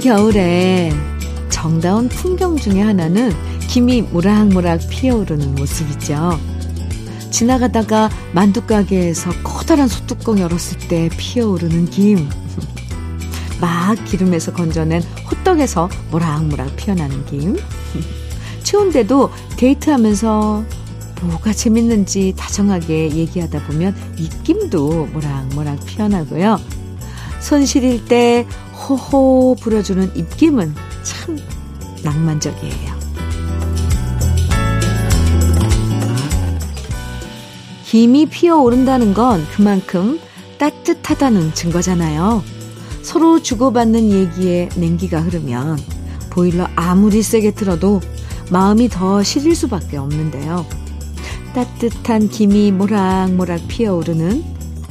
겨울에 정다운 풍경 중에 하나는 김이 모락모락 피어오르는 모습이죠. 지나가다가 만두가게에서 커다란 소뚜껑 열었을 때 피어오르는 김. 막 기름에서 건져낸 호떡에서 모락모락 피어나는 김. 추운데도 데이트하면서 뭐가 재밌는지 다정하게 얘기하다 보면 입김도 모락모락 피어나고요. 손 시릴 때 호호 불어주는 입김은 참 낭만적이에요. 김이 피어오른다는 건 그만큼 따뜻하다는 증거잖아요. 서로 주고받는 얘기에 냉기가 흐르면 보일러 아무리 세게 틀어도 마음이 더 시릴 수밖에 없는데요. 따뜻한 김이 모락모락 피어오르는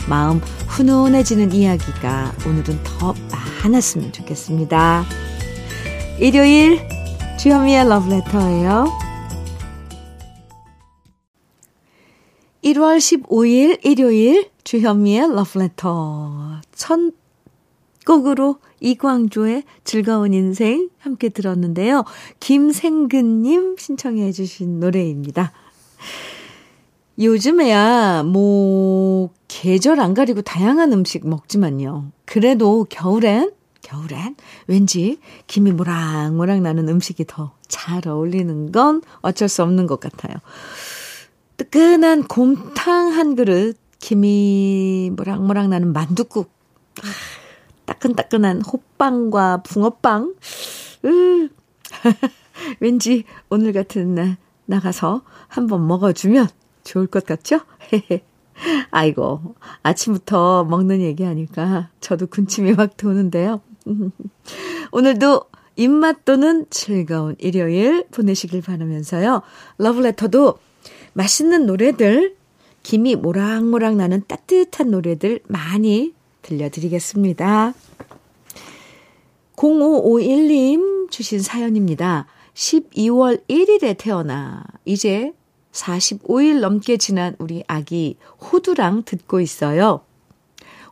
마음 훈훈해지는 이야기가 오늘은 더 많 았으면 좋겠습니다. 일요일 주현미의 러브레터예요. 1월 15일 일요일 주현미의 러브레터 첫 곡으로 이광조의 즐거운 인생 함께 들었는데요. 김생근님 신청해 주신 노래입니다. 요즘에야 뭐 계절 안 가리고 다양한 음식 먹지만요. 그래도 겨울엔 겨울엔 왠지 김이 모락모락 나는 음식이 더 잘 어울리는 건 어쩔 수 없는 것 같아요. 뜨끈한 곰탕 한 그릇, 김이 모락모락 나는 만둣국, 아, 따끈따끈한 호빵과 붕어빵, 으, 왠지 오늘 같은 날 나가서 한번 먹어주면 좋을 것 같죠? 아이고, 아침부터 먹는 얘기 하니까 저도 군침이 확 도는데요. 오늘도 입맛 도는 즐거운 일요일 보내시길 바라면서요. 러브레터도 맛있는 노래들, 김이 모락모락 나는 따뜻한 노래들 많이 들려드리겠습니다. 0551님 주신 사연입니다. 12월 1일에 태어나 이제 45일 넘게 지난 우리 아기 호두랑 듣고 있어요.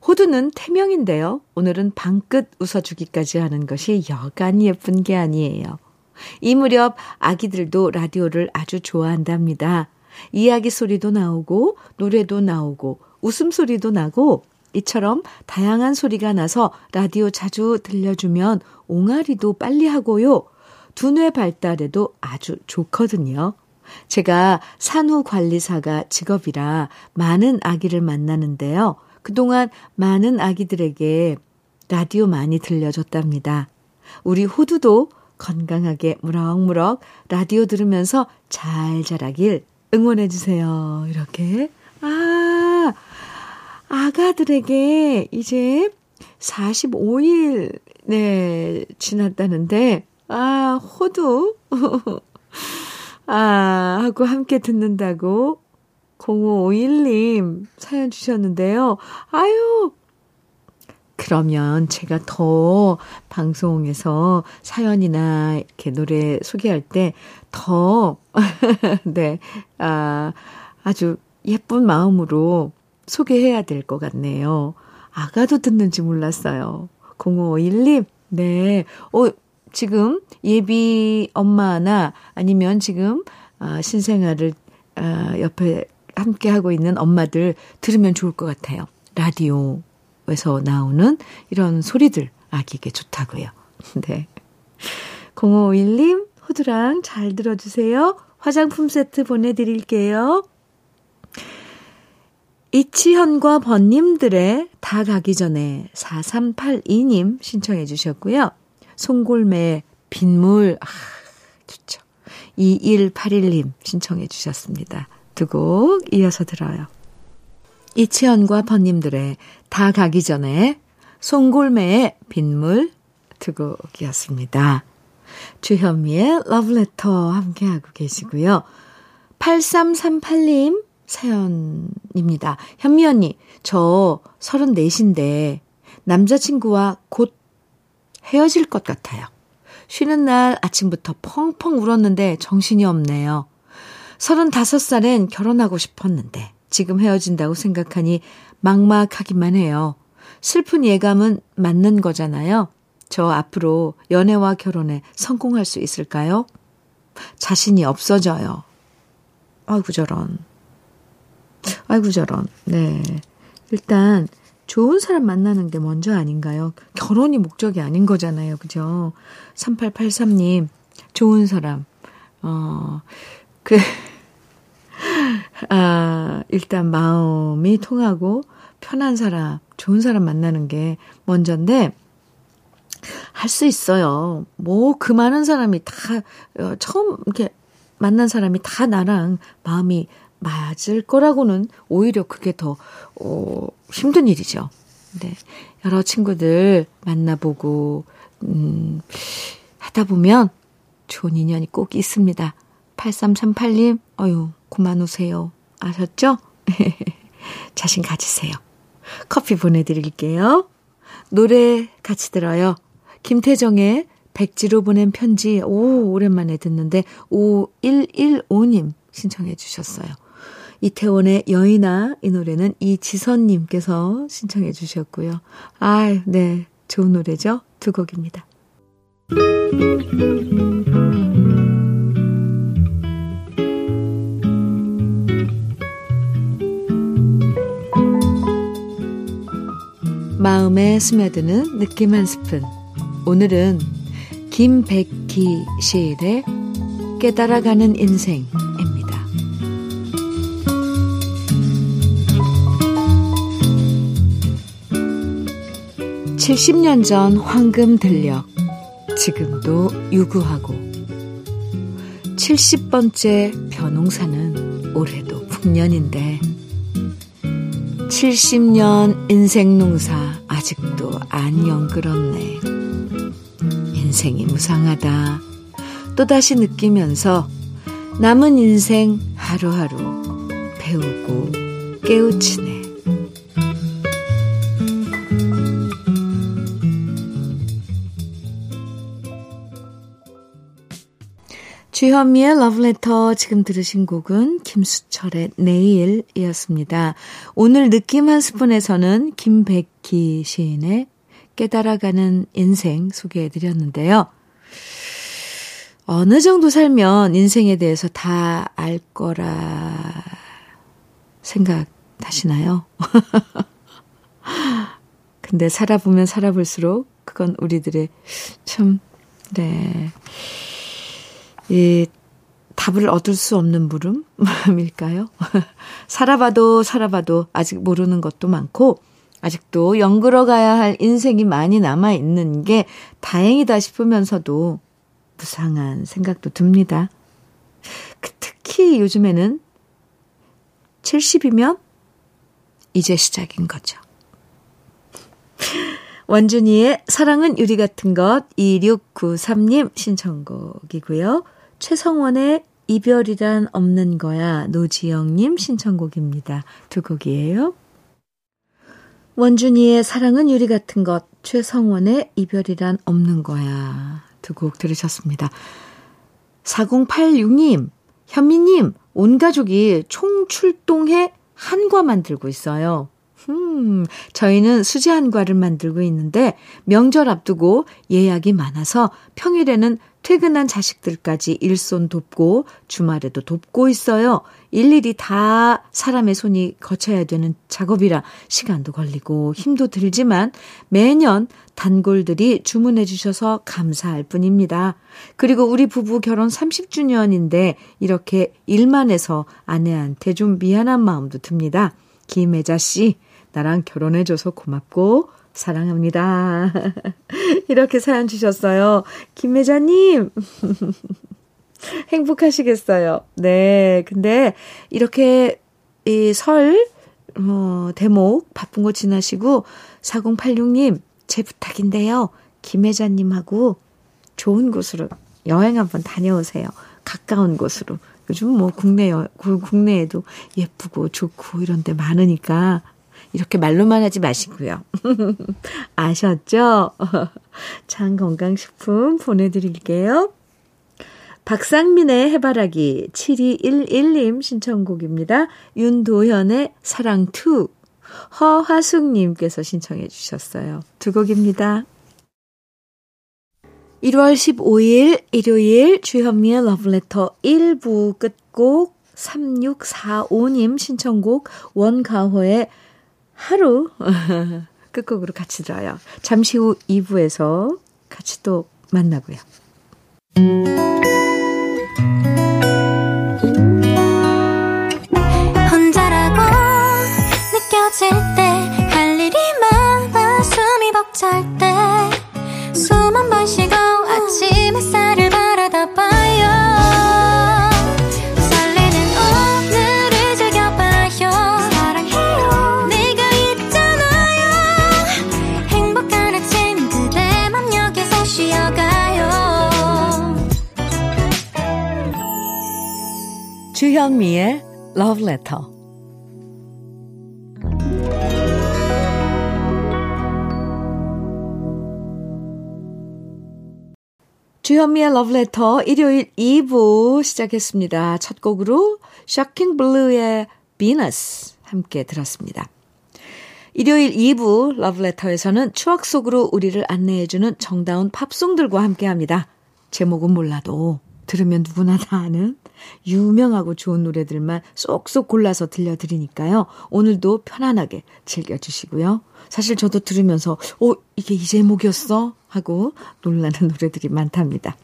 호두는 태명인데요. 오늘은 방긋 웃어주기까지 하는 것이 여간 예쁜 게 아니에요. 이 무렵 아기들도 라디오를 아주 좋아한답니다. 이야기 소리도 나오고, 노래도 나오고, 웃음소리도 나고, 이처럼 다양한 소리가 나서 라디오 자주 들려주면 옹알이도 빨리 하고요. 두뇌 발달에도 아주 좋거든요. 제가 산후관리사가 직업이라 많은 아기를 만나는데요. 그동안 많은 아기들에게 라디오 많이 들려줬답니다. 우리 호두도 건강하게 무럭무럭 라디오 들으면서 잘 자라길 응원해주세요. 이렇게. 아, 아가들에게 이제 45일, 네, 지났다는데, 아, 호두. 아, 하고 함께 듣는다고 0551님 사연 주셨는데요. 아유, 그러면 제가 더 방송에서 사연이나 이렇게 노래 소개할 때 더, 네, 아, 아주 예쁜 마음으로 소개해야 될 것 같네요. 아가도 듣는지 몰랐어요. 0551님, 네. 어, 지금 예비 엄마나 아니면 지금 아, 신생아를 아, 옆에 함께 하고 있는 엄마들 들으면 좋을 것 같아요. 라디오에서 나오는 이런 소리들 아기에게 좋다고요. 네. 0551님, 호두랑 잘 들어주세요. 화장품 세트 보내드릴게요. 이치현과 번님들의 다 가기 전에 4382님 신청해 주셨고요. 송골매의 빗물, 아, 좋죠. 2181님 신청해 주셨습니다. 두 곡 이어서 들어요. 이치현과 번님들의 다 가기 전에 송골매의 빗물 두 곡이었습니다. 주현미의 러브레터 함께하고 계시고요. 8338님 사연입니다. 현미 언니, 저 34인데 남자친구와 곧 헤어질 것 같아요. 쉬는 날 아침부터 펑펑 울었는데 정신이 없네요. 35살엔 결혼하고 싶었는데 지금 헤어진다고 생각하니 막막하기만 해요. 슬픈 예감은 맞는 거잖아요. 저 앞으로 연애와 결혼에 성공할 수 있을까요? 자신이 없어져요. 아이고, 저런. 아이고, 저런. 네. 일단, 좋은 사람 만나는 게 먼저 아닌가요? 결혼이 목적이 아닌 거잖아요. 그죠? 3883님, 좋은 사람. 어, 그, 아, 일단 마음이 통하고 편한 사람, 좋은 사람 만나는 게 먼저인데, 할 수 있어요. 뭐, 그 많은 사람이 다, 어, 처음 이렇게 만난 사람이 다 나랑 마음이 맞을 거라고는 오히려 그게 더, 어, 힘든 일이죠. 네. 여러 친구들 만나보고, 음, 하다 보면 좋은 인연이 꼭 있습니다. 8338님, 어유 그만 오세요. 아셨죠? 자신 가지세요. 커피 보내드릴게요. 노래 같이 들어요. 김태정의 백지로 보낸 편지, 오, 오랜만에 듣는데, 5115님 신청해 주셨어요. 이태원의 여인아, 이 노래는 이지선님께서 신청해 주셨고요. 아, 네. 좋은 노래죠? 두 곡입니다. 마음에 스며드는 느낌 한 스푼. 오늘은 김백기 시인의 깨달아가는 인생 70년 전 황금 들녘, 지금도 유구하고 70번째 벼농사는 올해도 풍년인데 70년 인생 농사 아직도 안 영끌었네. 인생이 무상하다. 또다시 느끼면서 남은 인생 하루하루 배우고 깨우치네. 주현미의 러브레터 지금 들으신 곡은 김수철의 내일이었습니다. 오늘 느낌 한 스푼에서는 김백기 시인의 깨달아가는 인생 소개해 드렸는데요. 어느 정도 살면 인생에 대해서 다 알 거라 생각하시나요? 근데 살아보면 살아볼수록 그건 우리들의 참, 네. 이 답을 얻을 수 없는 물음일까요? 살아봐도 살아봐도 아직 모르는 것도 많고 아직도 연구러 가야 할 인생이 많이 남아 있는 게 다행이다 싶으면서도 무상한 생각도 듭니다. 그 특히 요즘에는 70이면 이제 시작인 거죠. 원준이의 사랑은 유리 같은 것 2693님 신청곡이고요. 최성원의 이별이란 없는 거야 노지영님 신청곡입니다. 두 곡이에요. 원준이의 사랑은 유리 같은 것, 최성원의 이별이란 없는 거야. 두 곡 들으셨습니다. 4086님, 현미님, 온 가족이 총출동해 한과 만들고 있어요. 음, 저희는 수제 한과를 만들고 있는데 명절 앞두고 예약이 많아서 평일에는 퇴근한 자식들까지 일손 돕고 주말에도 돕고 있어요. 일일이 다 사람의 손이 거쳐야 되는 작업이라 시간도 걸리고 힘도 들지만 매년 단골들이 주문해 주셔서 감사할 뿐입니다. 그리고 우리 부부 결혼 30주년인데 이렇게 일만 해서 아내한테 좀 미안한 마음도 듭니다. 김혜자 씨, 나랑 결혼해줘서 고맙고 사랑합니다. 이렇게 사연 주셨어요. 김매자님. 행복하시겠어요. 네. 근데 이렇게 이 설, 어, 대목 바쁜 거 지나시고 4086님 제 부탁인데요. 김혜자님하고 좋은 곳으로 여행 한번 다녀오세요. 가까운 곳으로. 요즘 뭐 국내 여, 국내에도 예쁘고 좋고 이런 데 많으니까 이렇게 말로만 하지 마시고요. 아셨죠? 장 건강식품 보내드릴게요. 박상민의 해바라기 7211님 신청곡입니다. 윤도현의 사랑2 허화숙님께서 신청해 주셨어요. 두 곡입니다. 1월 15일 일요일 주현미의 러브레터 1부 끝곡 3645님 신청곡 원가호의 하루 끝곡으로 같이 들어요. 잠시 후 2부에서 같이 또 만나고요. 혼자라고 느껴질 주현미의 Love Letter 주현미의 러브레터 일요일 2부 시작했습니다. 첫 곡으로 셔킹 블루의 비너스 함께 들었습니다. 일요일 2부 러브레터에서는 추억 속으로 우리를 안내해주는 정다운 팝송들과 함께합니다. 제목은 몰라도 들으면 누구나 다 아는 유명하고 좋은 노래들만 쏙쏙 골라서 들려드리니까요. 오늘도 편안하게 즐겨주시고요. 사실 저도 들으면서, 어, 이게 이 제목이었어? 하고 놀라는 노래들이 많답니다.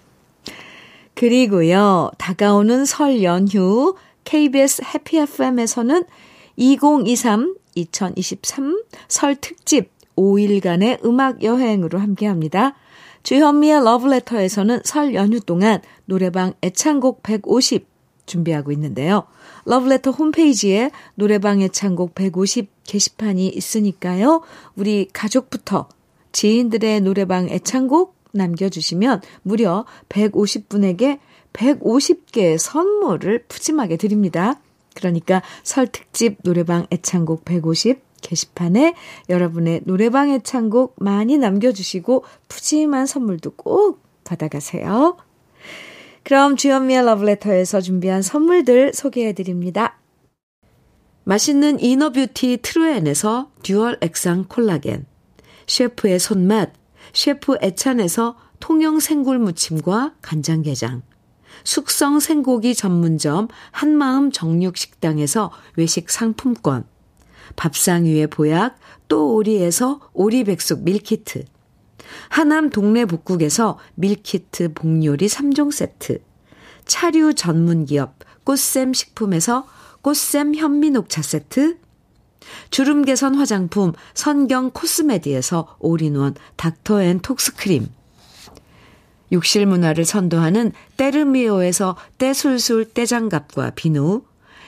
그리고요, 다가오는 설 연휴 KBS 해피 FM에서는 2023, 2023 설 특집 5일간의 음악 여행으로 함께 합니다. 주현미의 러브레터에서는 설 연휴 동안 노래방 애창곡 150 준비하고 있는데요. 러브레터 홈페이지에 노래방 애창곡 150 게시판이 있으니까요. 우리 가족부터 지인들의 노래방 애창곡 남겨주시면 무려 150분에게 150개의 선물을 푸짐하게 드립니다. 그러니까 설 특집 노래방 애창곡 150 게시판에 여러분의 노래방 애창곡 많이 남겨주시고 푸짐한 선물도 꼭 받아가세요. 그럼 주현미의 러브레터에서 준비한 선물들 소개해 드립니다. 맛있는 inner beauty 트루엔에서 dual 액상 콜라겐, 셰프의 손맛, 셰프 애찬에서 통영 생굴 무침과 간장게장, 숙성 생고기 전문점 한마음 정육식당에서 외식 상품권, 밥상 위의 보약 또 오리에서 오리백숙 밀키트, 하남 동네 복국에서 밀키트 복요리 3종 세트, 차류 전문 기업 꽃샘 식품에서 꽃샘 현미 녹차 세트, 주름 개선 화장품 선경 코스메디에서 올인원 닥터 앤 톡스크림, 욕실 문화를 선도하는 때르미오에서 때술술 때장갑과 비누,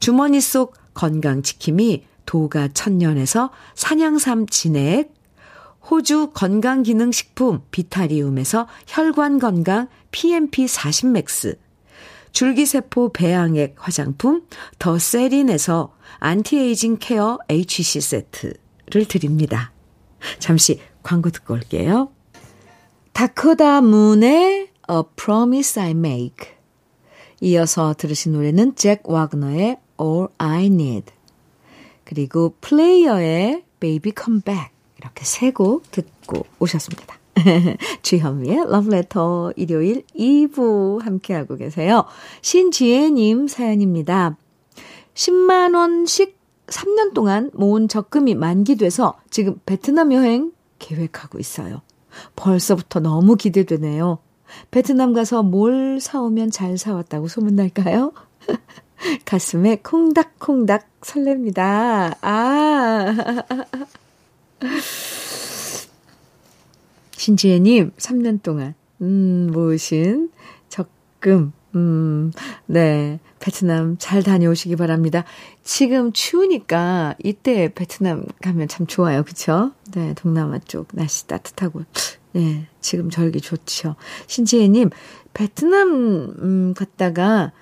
주머니 속 건강지킴이 도가 천년에서 산양삼 진액, 호주 건강기능식품 비타리움에서 혈관건강 PMP 40 맥스, 줄기세포 배양액 화장품 더 세린에서 anti-aging care HC 세트를 드립니다. 잠시 광고 듣고 올게요. Dakota Moon의 A Promise I Make 이어서 들으신 노래는 잭 와그너의 All I Need 그리고 플레이어의 Baby Come Back 이렇게 세 곡 듣고 오셨습니다. 주현미의 러브레터 일요일 2부 함께하고 계세요. 신지혜님 사연입니다. 10만원씩 3년 동안 모은 적금이 만기돼서 지금 베트남 여행 계획하고 있어요. 벌써부터 너무 기대되네요. 베트남 가서 뭘 사오면 잘 사왔다고 소문날까요? 가슴에 콩닥콩닥 설렙니다. 아. 신지혜님, 3년 동안, 음, 모으신 적금, 음, 네. 베트남 잘 다녀오시기 바랍니다. 지금 추우니까 이때 베트남 가면 참 좋아요. 그쵸? 네. 동남아 쪽 날씨 따뜻하고 네, 지금 저에게 좋죠. 신지혜님, 베트남, 음, 갔다가,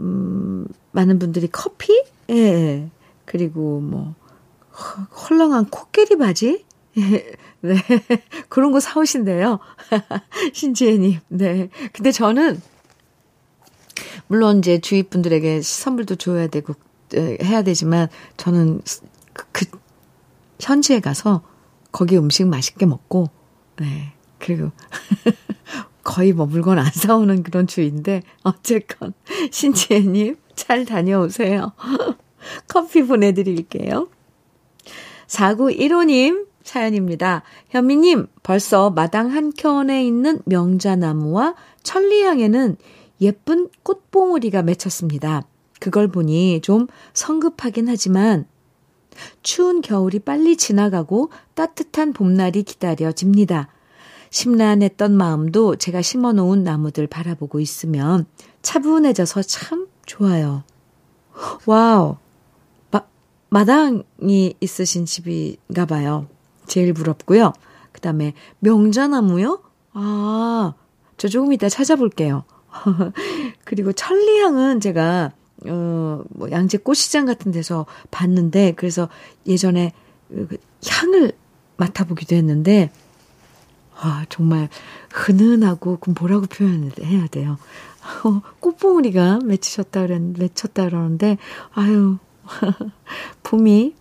음, 많은 분들이 커피? 예, 예. 그리고 뭐, 헐렁한 코끼리 바지? 예, 네. 그런 거 사오신대요. 신지혜님, 네. 근데 저는, 물론 이제 주위 분들에게 선물도 줘야 되고, 해야 되지만, 저는 그, 그 현지에 가서 거기 음식 맛있게 먹고, 네. 그리고 거의 뭐 물건 안 사오는 그런 주인데, 어쨌건, 신지혜님, 잘 다녀오세요. 커피 보내드릴게요. 4915님 사연입니다. 현미님, 벌써 마당 한켠에 있는 명자나무와 천리향에는 예쁜 꽃봉오리가 맺혔습니다. 그걸 보니 좀 성급하긴 하지만 추운 겨울이 빨리 지나가고 따뜻한 봄날이 기다려집니다. 심란했던 마음도 제가 심어 놓은 나무들 바라보고 있으면 차분해져서 참 좋아요. Wow. 마, 마당이 있으신 집인가 봐요. 제일 부럽고요. 그 다음에 명자나무요? 아, 저 조금 이따 찾아볼게요. 그리고 천리향은 제가 어, 뭐 양재 꽃시장 같은 데서 봤는데, 그래서 예전에 그 향을 맡아보기도 했는데, 아, 정말 흔은하고, 그럼 뭐라고 표현해야 돼요? 어, 꽃봉우리가 맺히셨다 그랬, 맺혔다 그러는데, 아유, 봄이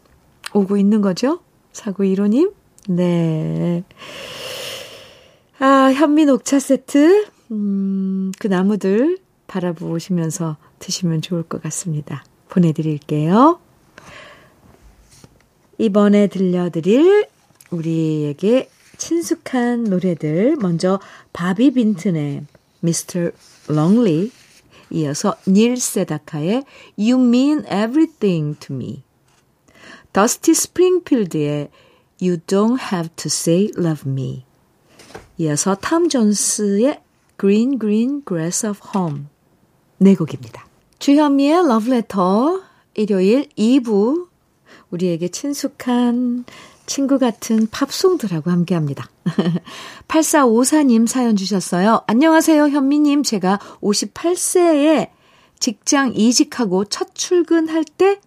오고 있는 거죠? 사고 1호님? 네. 아, 현미 녹차 세트, 음, 그 나무들 바라보시면서 드시면 좋을 것 같습니다. 보내드릴게요. 이번에 들려드릴 우리에게 친숙한 노래들 먼저 바비 빈튼의 Mr. Lonely 이어서 닐 세다카의 You Mean Everything to Me 더스티 스프링필드의 You Don't Have to Say Love Me 이어서 탐 존스의 Green Green Grass of Home 네 곡입니다. 주현미의 러브레터 일요일 2부 우리에게 친숙한 친구 같은 팝송들하고 함께 합니다. 8454님 사연 주셨어요. 안녕하세요 현미님. 제가 58세에 직장 이직하고 첫 출근할 때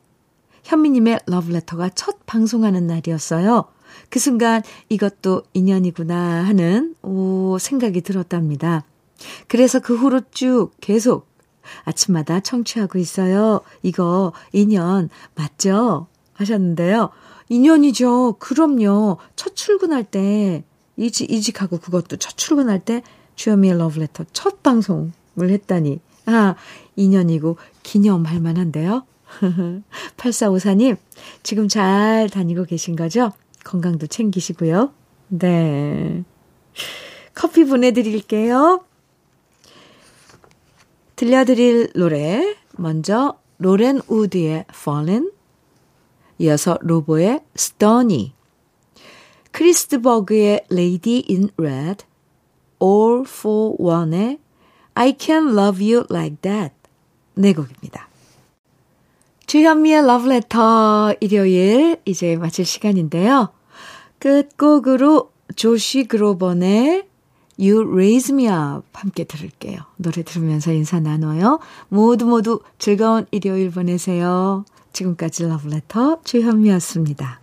현미님의 러브레터가 첫 방송하는 날이었어요. 그 순간 이것도 인연이구나 하는 오 생각이 들었답니다. 그래서 그 후로 쭉 계속 아침마다 청취하고 있어요. 이거 인연 맞죠? 하셨는데요. 인연이죠. 그럼요. 첫 출근할 때 이직, 이직하고 그것도 첫 출근할 때 주현미의 러브레터 첫 방송을 했다니. 아, 인연이고 기념할 만한데요. 8454님, 지금 잘 다니고 계신 거죠? 건강도 챙기시고요. 네. 커피 보내드릴게요. 들려드릴 노래 먼저 로렌 우드의 Fallen 이어서 로보의 Stony 크리스트버그의 Lady in Red All for One의 I Can Love You Like That 네 곡입니다. 주현미의 러브레터 일요일 이제 마칠 시간인데요. 끝곡으로 조시 그로번의 You Raise Me Up 함께 들을게요. 노래 들으면서 인사 나눠요. 모두 모두 즐거운 일요일 보내세요. 지금까지 러브레터 주현미였습니다.